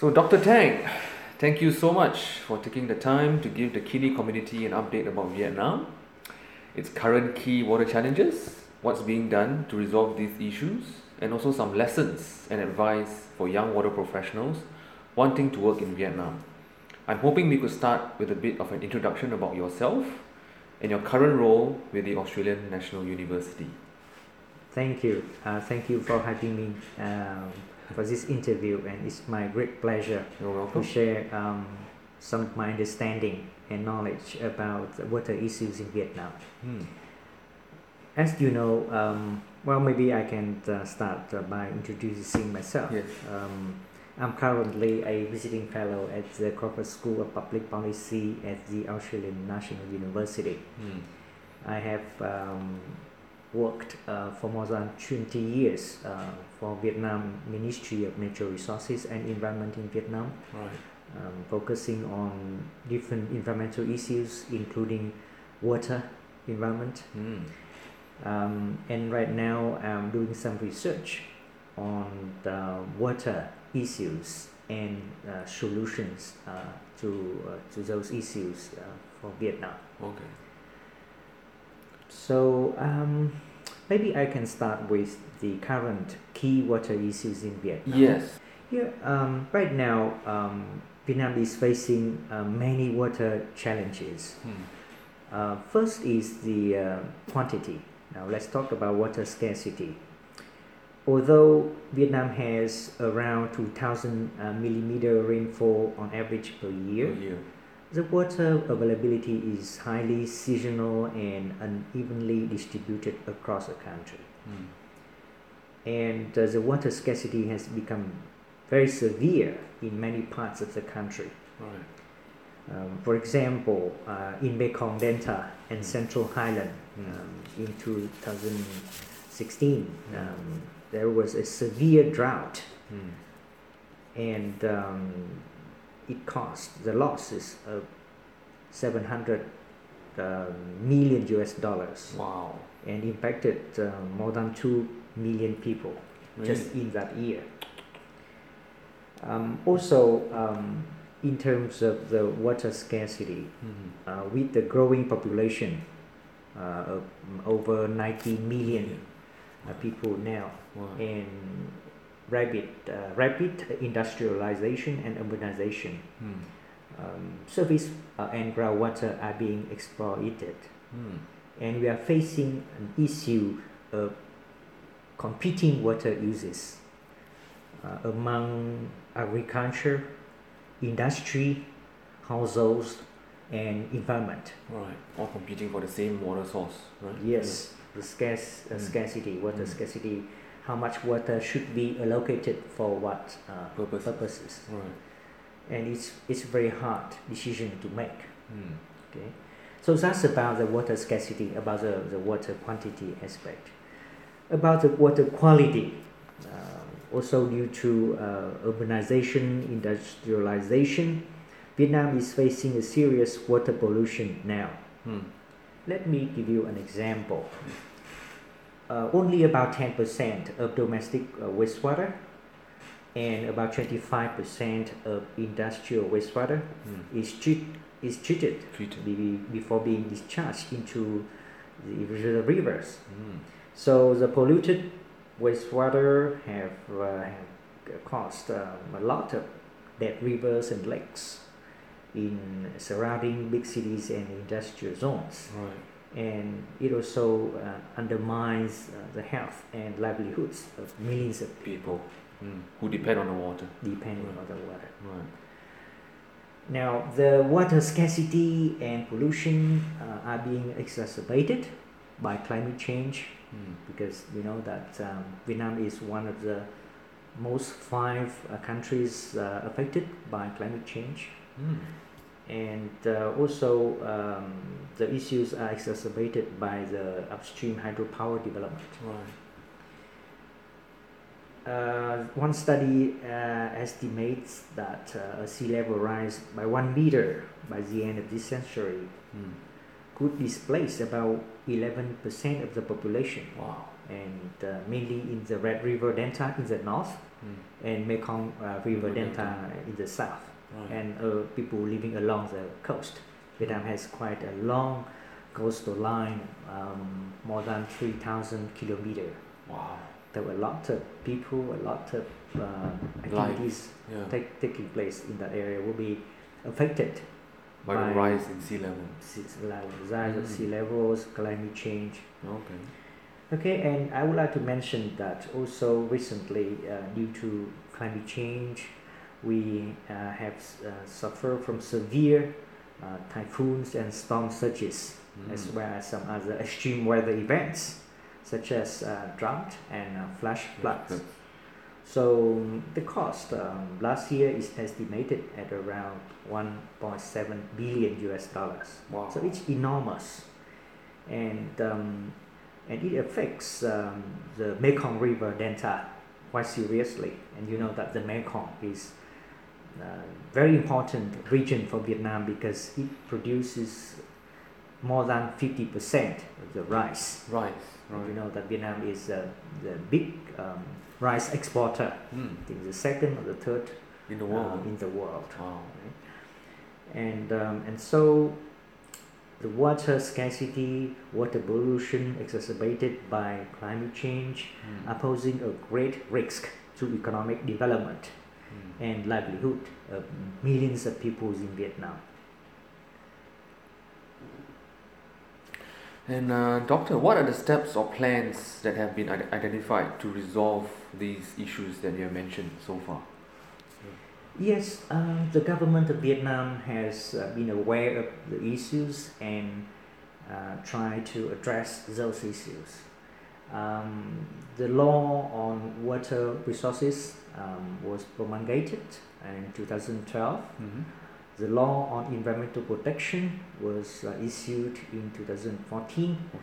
So, Dr. Tang, thank you so much for taking the time to give the Kini community an update about Vietnam, its current key water challenges, what's being done to resolve these issues, and also some lessons and advice for young water professionals wanting to work in Vietnam. I'm hoping we could start with a bit of an introduction about yourself and your current role with the Australian National University. Thank you. Uh, thank you for having me um, for this interview, and it's my great pleasure to share um, some of my understanding and knowledge about water issues in Vietnam. Hmm. As you know, um, well, maybe I can uh, start uh, by introducing myself. Yes. Um, I'm currently a visiting fellow at the Crawford School of Public Policy at the Australian National University. Hmm. I have um, worked uh, for more than 20 years uh, for Vietnam Ministry of Natural Resources and Environment in Vietnam, Right. um, focusing on different environmental issues, including water, environment, Hmm. um, and right now I'm doing some research on the water issues and uh, solutions uh, to uh, to those issues uh, for Vietnam. Okay. So um, maybe I can start with the current key water issues in Vietnam. Yes. Here, um, right now, um, Vietnam is facing uh, many water challenges. Hmm. Uh, first is the uh, quantity. Now let's talk about water scarcity. Although Vietnam has around 2,000 uh, millimeter rainfall on average per year, Per year. The water availability is highly seasonal and unevenly distributed across the country. Hmm. And uh, the water scarcity has become very severe in many parts of the country. Right. Um, for example, uh, in Mekong Delta and Mm. Central Highland Mm. um, in 2016, Mm. um, there was a severe drought Hmm. and um, it caused the losses of 700 um, million US dollars Wow. and impacted um, more than 2 million people just in that year. Um, also, um, in terms of the water scarcity, Hmm. uh, with the growing population uh, of over 90 million uh, people now, Wow. and rapid, uh, rapid industrialization and urbanization, Hmm. um, surface uh, and groundwater are being exploited, Hmm. and we are facing an issue of competing water uses uh, among agriculture, industry, households, and environment. Right. All competing for the same water source, right? Yes, the scarce uh, Mm. scarcity, water Mm. scarcity, how much water should be allocated for what uh, Purpose. purposes, Right. and it's it's very hard decision to make. Hmm. Okay, so that's about the water scarcity, about the, the water quantity aspect. About the water quality, uh, also due to uh, urbanization, industrialization, Vietnam is facing a serious water pollution now. Hmm. Let me give you an example. Uh, only about 10% of domestic uh, wastewater and about 25% of industrial wastewater Hmm. is, treat, is treated Treated. be, before being discharged into the, the rivers. Hmm. So the polluted wastewater have, uh, have caused um, a lot of dead rivers and lakes in surrounding big cities and industrial zones Right. And it also uh, undermines uh, the health and livelihoods of millions of people Hmm. Who depend on the water. depending Right. on the water. Right. Now, the water scarcity and pollution uh, are being exacerbated by climate change Hmm. because we know that um, Vietnam is one of the most five uh, countries uh, affected by climate change. Hmm. And uh, also um, the issues are exacerbated by the upstream hydropower development. Right. Uh, one study uh, estimates that uh, a sea level rise by one meter by the end of this century Hmm. could displace about 11% of the population, Wow. and uh, mainly in the Red River Delta in the north Mm. and Mekong uh, River River Delta Delta. in the south, Right. and uh, people living along the coast. Vietnam has quite a long coastal line, um, more than 3,000 kilometers. wow. There were a lot of people, a lot of uh, activities Yeah. take, taking place in that area will be affected By the rise in sea level. sea level, rise of Mm. sea levels, climate change. Okay. Okay, and I would like to mention that also recently, uh, due to climate change, we uh, have uh, suffered from severe uh, typhoons and storm surges, as Mm. well as some other extreme weather events, such as uh, drought and uh, flash floods. Floods. So the cost um, last year is estimated at around 1.7 billion US dollars. Wow. So it's enormous, and um, and it affects um, the Mekong River delta quite seriously. And you know that the Mekong is very important region for Vietnam because it produces more than 50% of the rice. Right. Right. You know that Vietnam is uh, the big um, rice exporter. Mm. I think the second or the third In the uh, world. in the world. wow. And um, and so the water scarcity, water pollution exacerbated by climate change Mm. are posing a great risk to economic development Mm. and livelihood of millions of people in Vietnam. And uh, doctor, what are the steps or plans that have been ide- identified to resolve these issues that you have mentioned so far? Yes, uh, the government of Vietnam has uh, been aware of the issues and uh, tried to address those issues. Um, the law on water resources um, was promulgated in 2012. Mm-hmm. The law on environmental protection was uh, issued in 2014, Okay.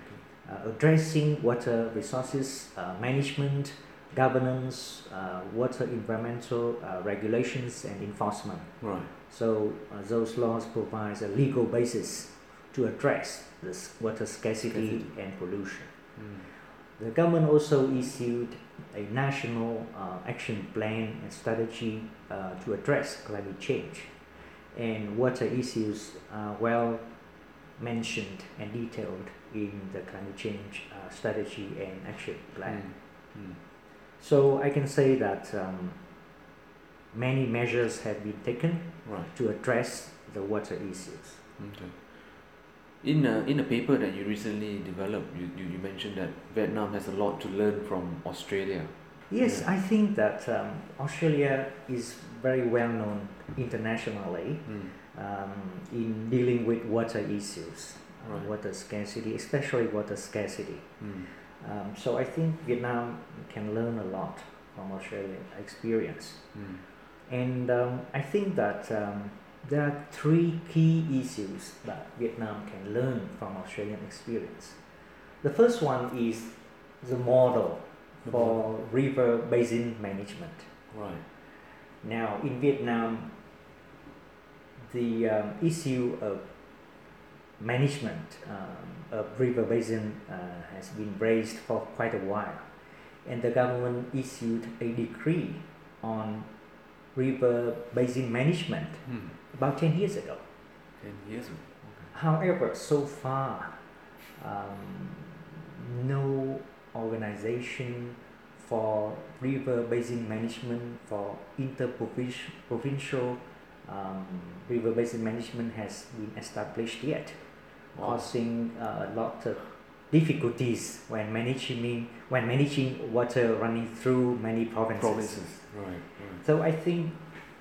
uh, addressing water resources uh, management, governance, uh, water environmental uh, regulations, and enforcement. Right. So uh, those laws provide a legal basis to address this water scarcity, Scarcity. and pollution. Mm. The government also issued a national uh, action plan and strategy uh, to address climate change. And water issues are well mentioned and detailed in the climate change uh, strategy and action plan. Mm. Mm. So I can say that um, many measures have been taken Right. to address the water issues. Okay. In a, in a paper that you recently developed, you, you, you mentioned that Vietnam has a lot to learn from Australia. Yes, Yeah. I think that um, Australia is very well known internationally Mm. um, in dealing with water issues, uh, Right. water scarcity, especially water scarcity. Mm. Um, so I think Vietnam can learn a lot from Australian experience. Mm. And um, I think that um, there are three key issues that Vietnam can learn from Australian experience. The first one is the model for river basin management. Right. Now, in Vietnam, the um, issue of management um, of river basin uh, has been raised for quite a while, and the government issued a decree on river basin management Mm. About 10 years ago. Ten years ago. However, so far, um, no organization for river basin management for interprovincial um, river basin management has been established yet, Wow. causing uh, a lot of difficulties when managing when managing water running through many provinces. Provinces. Right. Right. So I think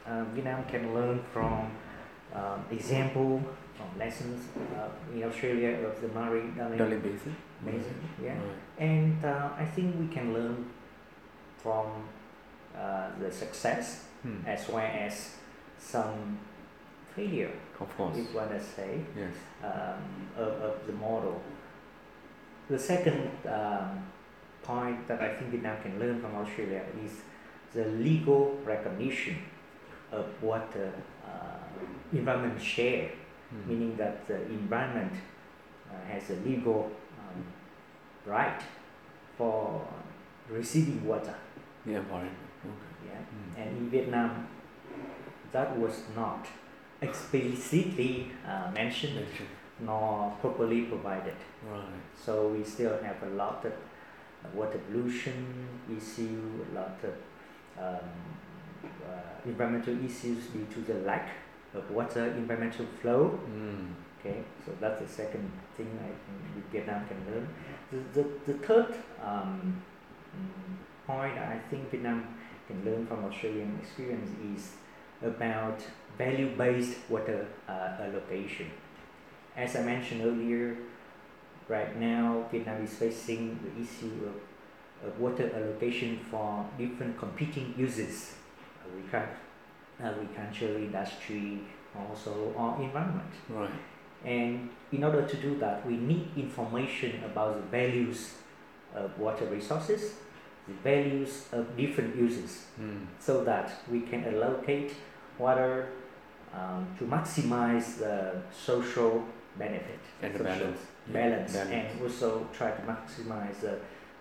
uh, Vietnam can learn from um, example, from lessons uh, in Australia of the Murray Darling Dali Basin. Basin, yeah. Right. And uh, I think we can learn from uh, the success Hmm. as well as some failure, Of course. if one to say, Yes. um, of, of the model. The second um, point that I think Vietnam can learn from Australia is the legal recognition of what the uh, environment share, Hmm. meaning that the environment uh, has a legal um, right for receiving water. Environment. Okay. Yeah, Mm. and in Vietnam, that was not explicitly uh, mentioned Mention. nor properly provided. Right. So we still have a lot of uh, water pollution issue, a lot of um, uh, environmental issues due to the lack of water environmental flow. Mm. Okay, so that's the second thing I think Vietnam can learn. The, the, the third um, point I think Vietnam can learn from Australian experience is about value-based water uh, allocation. As I mentioned earlier, right now Vietnam is facing the issue of, of water allocation for different competing uses, agriculture, agriculture industry, also or environment. Right. And in order to do that, we need information about the values of water resources, the values of different uses, Mm. so that we can allocate water um, to maximize the social benefit, And the social balance. Yeah, balance, balance. and also try to maximize the,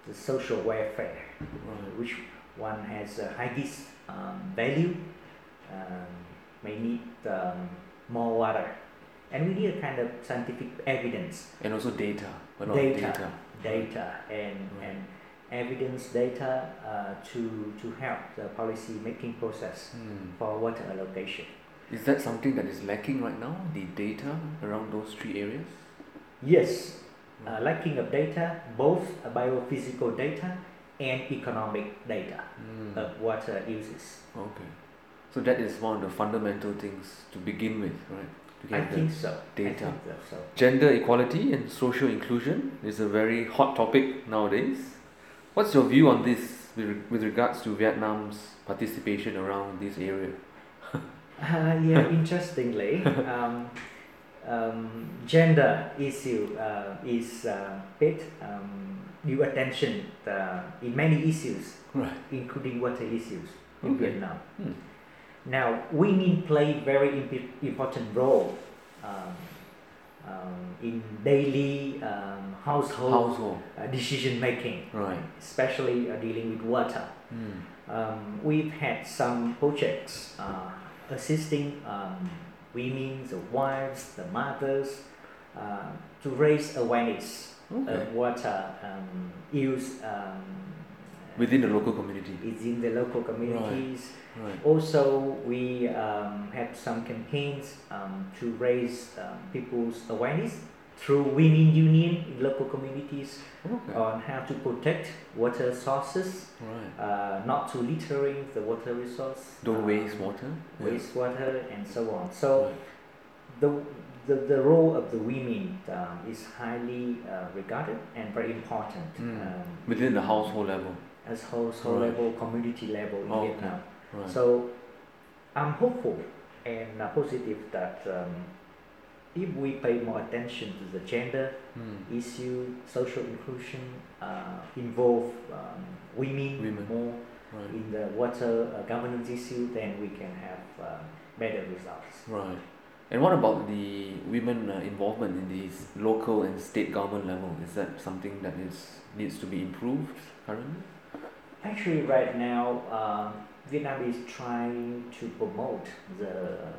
the social welfare, Right. which one has a highest um, value, um, may need um, more water. And we need a kind of scientific evidence, And also data. Data. data. data, and, Right. and evidence data uh, to, to help the policy making process Mm. for water allocation. Is that something that is lacking right now? The data around those three areas? Yes, uh, lacking of data, both biophysical data and economic data Mm. of water uses. Okay. So that is one of the fundamental things to begin with, right? I think so. data. Think so. Gender equality and social inclusion is a very hot topic nowadays. What's your view on this with, with regards to Vietnam's participation around this area? Uh, yeah, interestingly, um, um, gender issue uh, is uh, paid um, due attention uh, in many issues, Right. including water issues in Okay. Vietnam. Hmm. Now, women play very imp- important role um, um, in daily um, household Household. uh, decision making, Right. especially uh, dealing with water. Mm. Um, we've had some projects uh, assisting um, women, the wives, the mothers, uh, to raise awareness Okay. of water um, use um, Within the local community. It's in the local communities. Right. Also, we um, had some campaigns um, to raise um, people's awareness through women union in local communities Okay. on how to protect water sources, Right. uh, not to littering the water resource, Don't um, waste water. Yeah. wastewater, and so on. So Right. the the, the role of the women um, is highly uh, regarded and very important Mm. um, Within the household level. as household Right. level, community level in Okay. Vietnam. Right. So I'm hopeful and uh, positive that um, if we pay more attention to the gender Mm. issue, social inclusion, uh, involve um, women, Women. more Right. in the water uh, governance issue, then we can have uh, better results. Right. And what about the women uh, involvement in these local and state government level? Is that something that is needs to be improved currently? Actually, right now, uh, Vietnam is trying to promote the, um,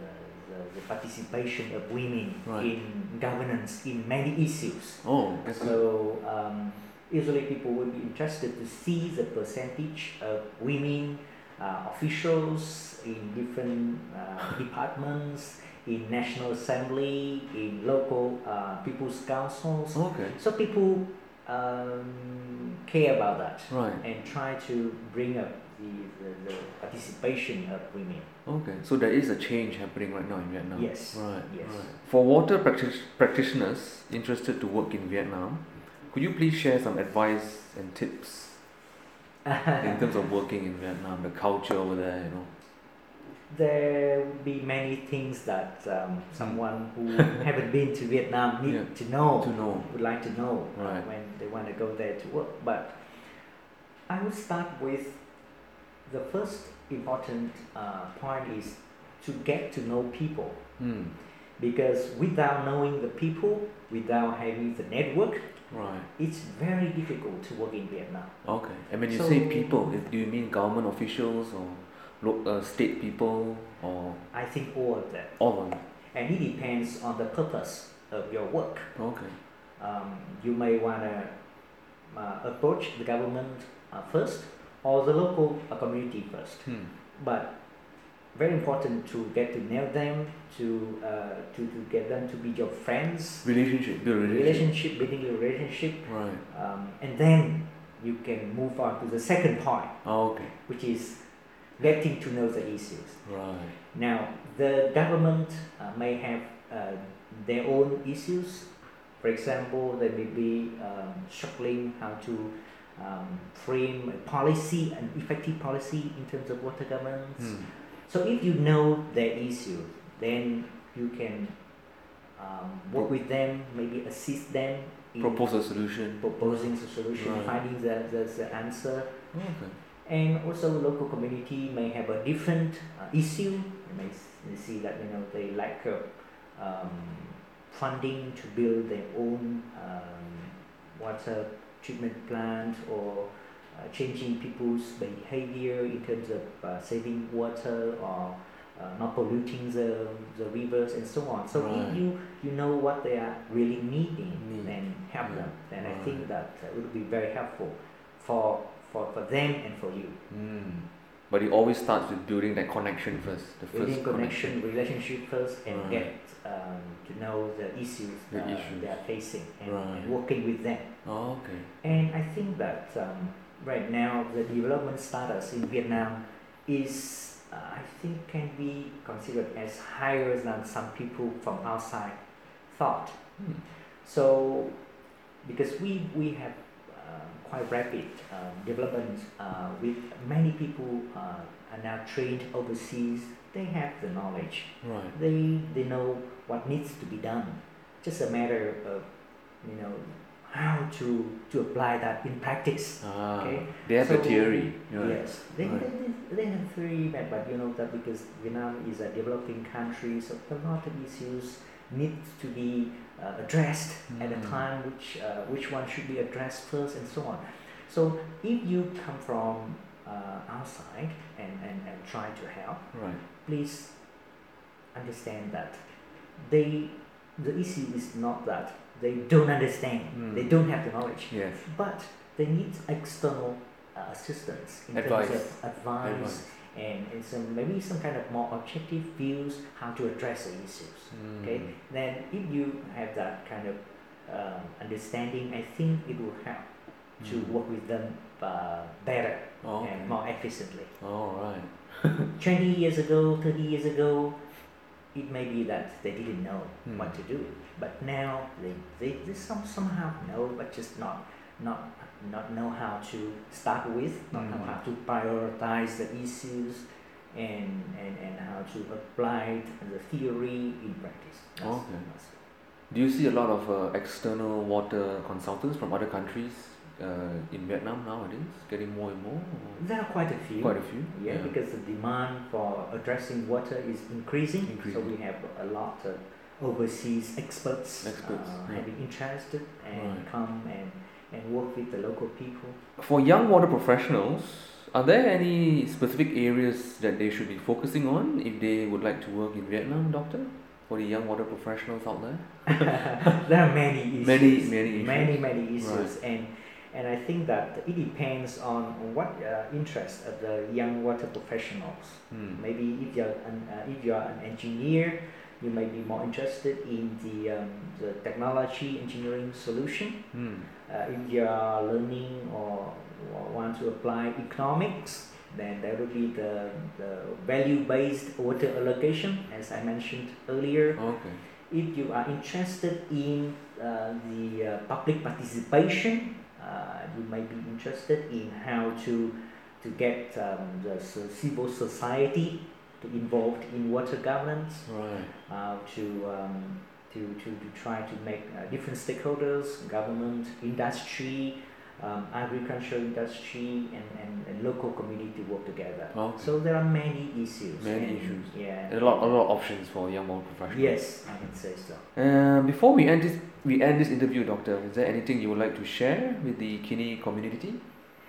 the, the, the participation of women Right. in governance in many issues. Oh. So um, usually people will be interested to see the percentage of women uh, officials in different uh, departments, in National Assembly, in local uh, people's councils. Okay. So people um, care about that Right. and try to bring up the, the, the participation of women. Okay. So there is a change happening right now in Vietnam. Yes. Right. Yes. Right. For water practi- practitioners interested to work in Vietnam, could you please share some advice and tips in terms of working in Vietnam, the culture over there, you know? there would be many things that um, someone who haven't been to Vietnam need Yeah. to know, To know. would like to know uh, Right. when they want to go there to work. But I would start with the first important uh, point is to get to know people Hmm. Because without knowing the people, without having the network, Right. it's very difficult to work in Vietnam. Okay. And when you So- say people, do you mean government officials or lo- uh, state people or I think all of that, all of them? and it depends on the purpose of your work. Okay. Um, you may want to uh, approach the government uh, first or the local uh, community first. Hmm. But very important to get to know them, to uh, to, to get them to be your friends, Relationship, build relationship. relationship, building a relationship, Right. um, and then you can move on to the second point, Oh, okay. which is getting to know the issues. Right. Now, the government uh, may have uh, their own issues. For example, they may be um, struggling how to um, frame a policy, an effective policy in terms of water governance. Hmm. So if you know their issue, then you can um, work with them, maybe assist them in Propose a solution. proposing the solution, Right. finding the, the, the answer. Okay. And also local community may have a different uh, issue. You may see that you know they lack of um, funding to build their own um, water treatment plant or uh, changing people's behavior in terms of uh, saving water or uh, not polluting the, the rivers and so on. So Right. if you you know what they are really needing, Need. then help Yeah. them. Then I think that uh, it would be very helpful for for, for them and for you. Hmm. But it always starts with building that connection first. The first Building connection, relationship first, and Right. get um, to know the issues, The uh, issues. they are facing and, Right. and working with them. Oh, okay. And I think that um, right now the development status in Vietnam is, uh, I think, can be considered as higher than some people from outside thought. Hmm. So, because we we have uh, quite rapid um, development uh, with many people uh, are now trained overseas. They have the knowledge. Right. They they know what needs to be done. Just a matter of you know how to to apply that in practice. Ah, Okay. They have So, theory. Right. Yes, they, Right. they, they, have theory, but, but you know that because Vietnam is a developing country, so a lot of issues need to be uh, addressed at a Mm. time which uh, which one should be addressed first and so on. So if you come from uh, outside and, and, and try to help, Right. please understand that they the issue is not that they don't understand, Mm. they don't have the knowledge Yes. but they need external uh, assistance in Advice. terms of advice, Advice. and, and some maybe some kind of more objective views how to address the issues. Okay, Hmm. then if you have that kind of um, understanding, I think it will help to Mm. work with them uh, better okay. and more efficiently. All right. 20 years ago, 30 years ago, it may be that they didn't know Hmm. what to do. But now they, they, they some, somehow know, but just not, not, not know how to start with, not know Hmm. how to prioritize the issues and, and, and how to apply the theory in practice. That's- Okay. that's- Do you see a lot of uh, external water consultants from other countries uh, in Vietnam nowadays? Getting more and more? or There are quite a few. Quite a few. Yeah, because the demand for addressing water is increasing, increasing. so we have a lot of overseas experts, Experts, uh, yeah. having interested and Right. come and, and work with the local people. For young water professionals, are there any specific areas that they should be focusing on if they would like to work in Vietnam, Doctor? For the young water professionals out there? there are many issues. Many, many issues. Many, many issues. Right. And, and I think that it depends on what uh, interest of the young water professionals. Hmm. Maybe if you're an, uh, if you're an engineer, you may be more interested in the, um, the technology engineering solution. Hmm. Uh, if you are learning or, or want to apply economics, then there will be the, the value-based water allocation, as I mentioned earlier. Okay. If you are interested in uh, the uh, public participation, you might be interested in how to to get um, the civil society to involved in water governance Right. uh, to, um, to, to, to try to make uh, different stakeholders, government, industry, um, agricultural industry and, and, and local community work together. Okay. So there are many issues. Many and, issues. Yeah. A lot, a lot of options for young professionals. Yes, I can say so. Uh, before we end this, we end this interview, Doctor. Is there anything you would like to share with the Kini community?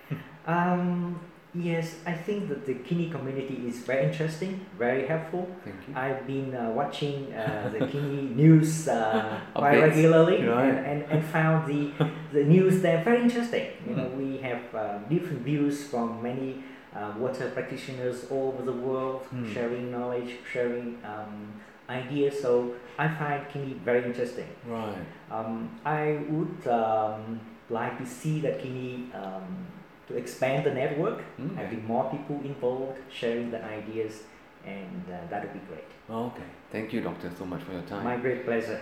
Um, yes, I think that the Kini community is very interesting, very helpful. Thank you. I've been uh, watching uh, the Kini news uh, quite regularly right. and, and, and found the, the news there very interesting. You know, we have uh, different views from many uh, water practitioners all over the world, Hmm. sharing knowledge, sharing um, ideas. So I find Kini very interesting. Right. Um, I would um, like to see that Kini um, to expand the network, Mm. having more people involved, sharing the ideas, and uh, that would be great. Okay. Thank you, Doctor, so much for your time. My great pleasure.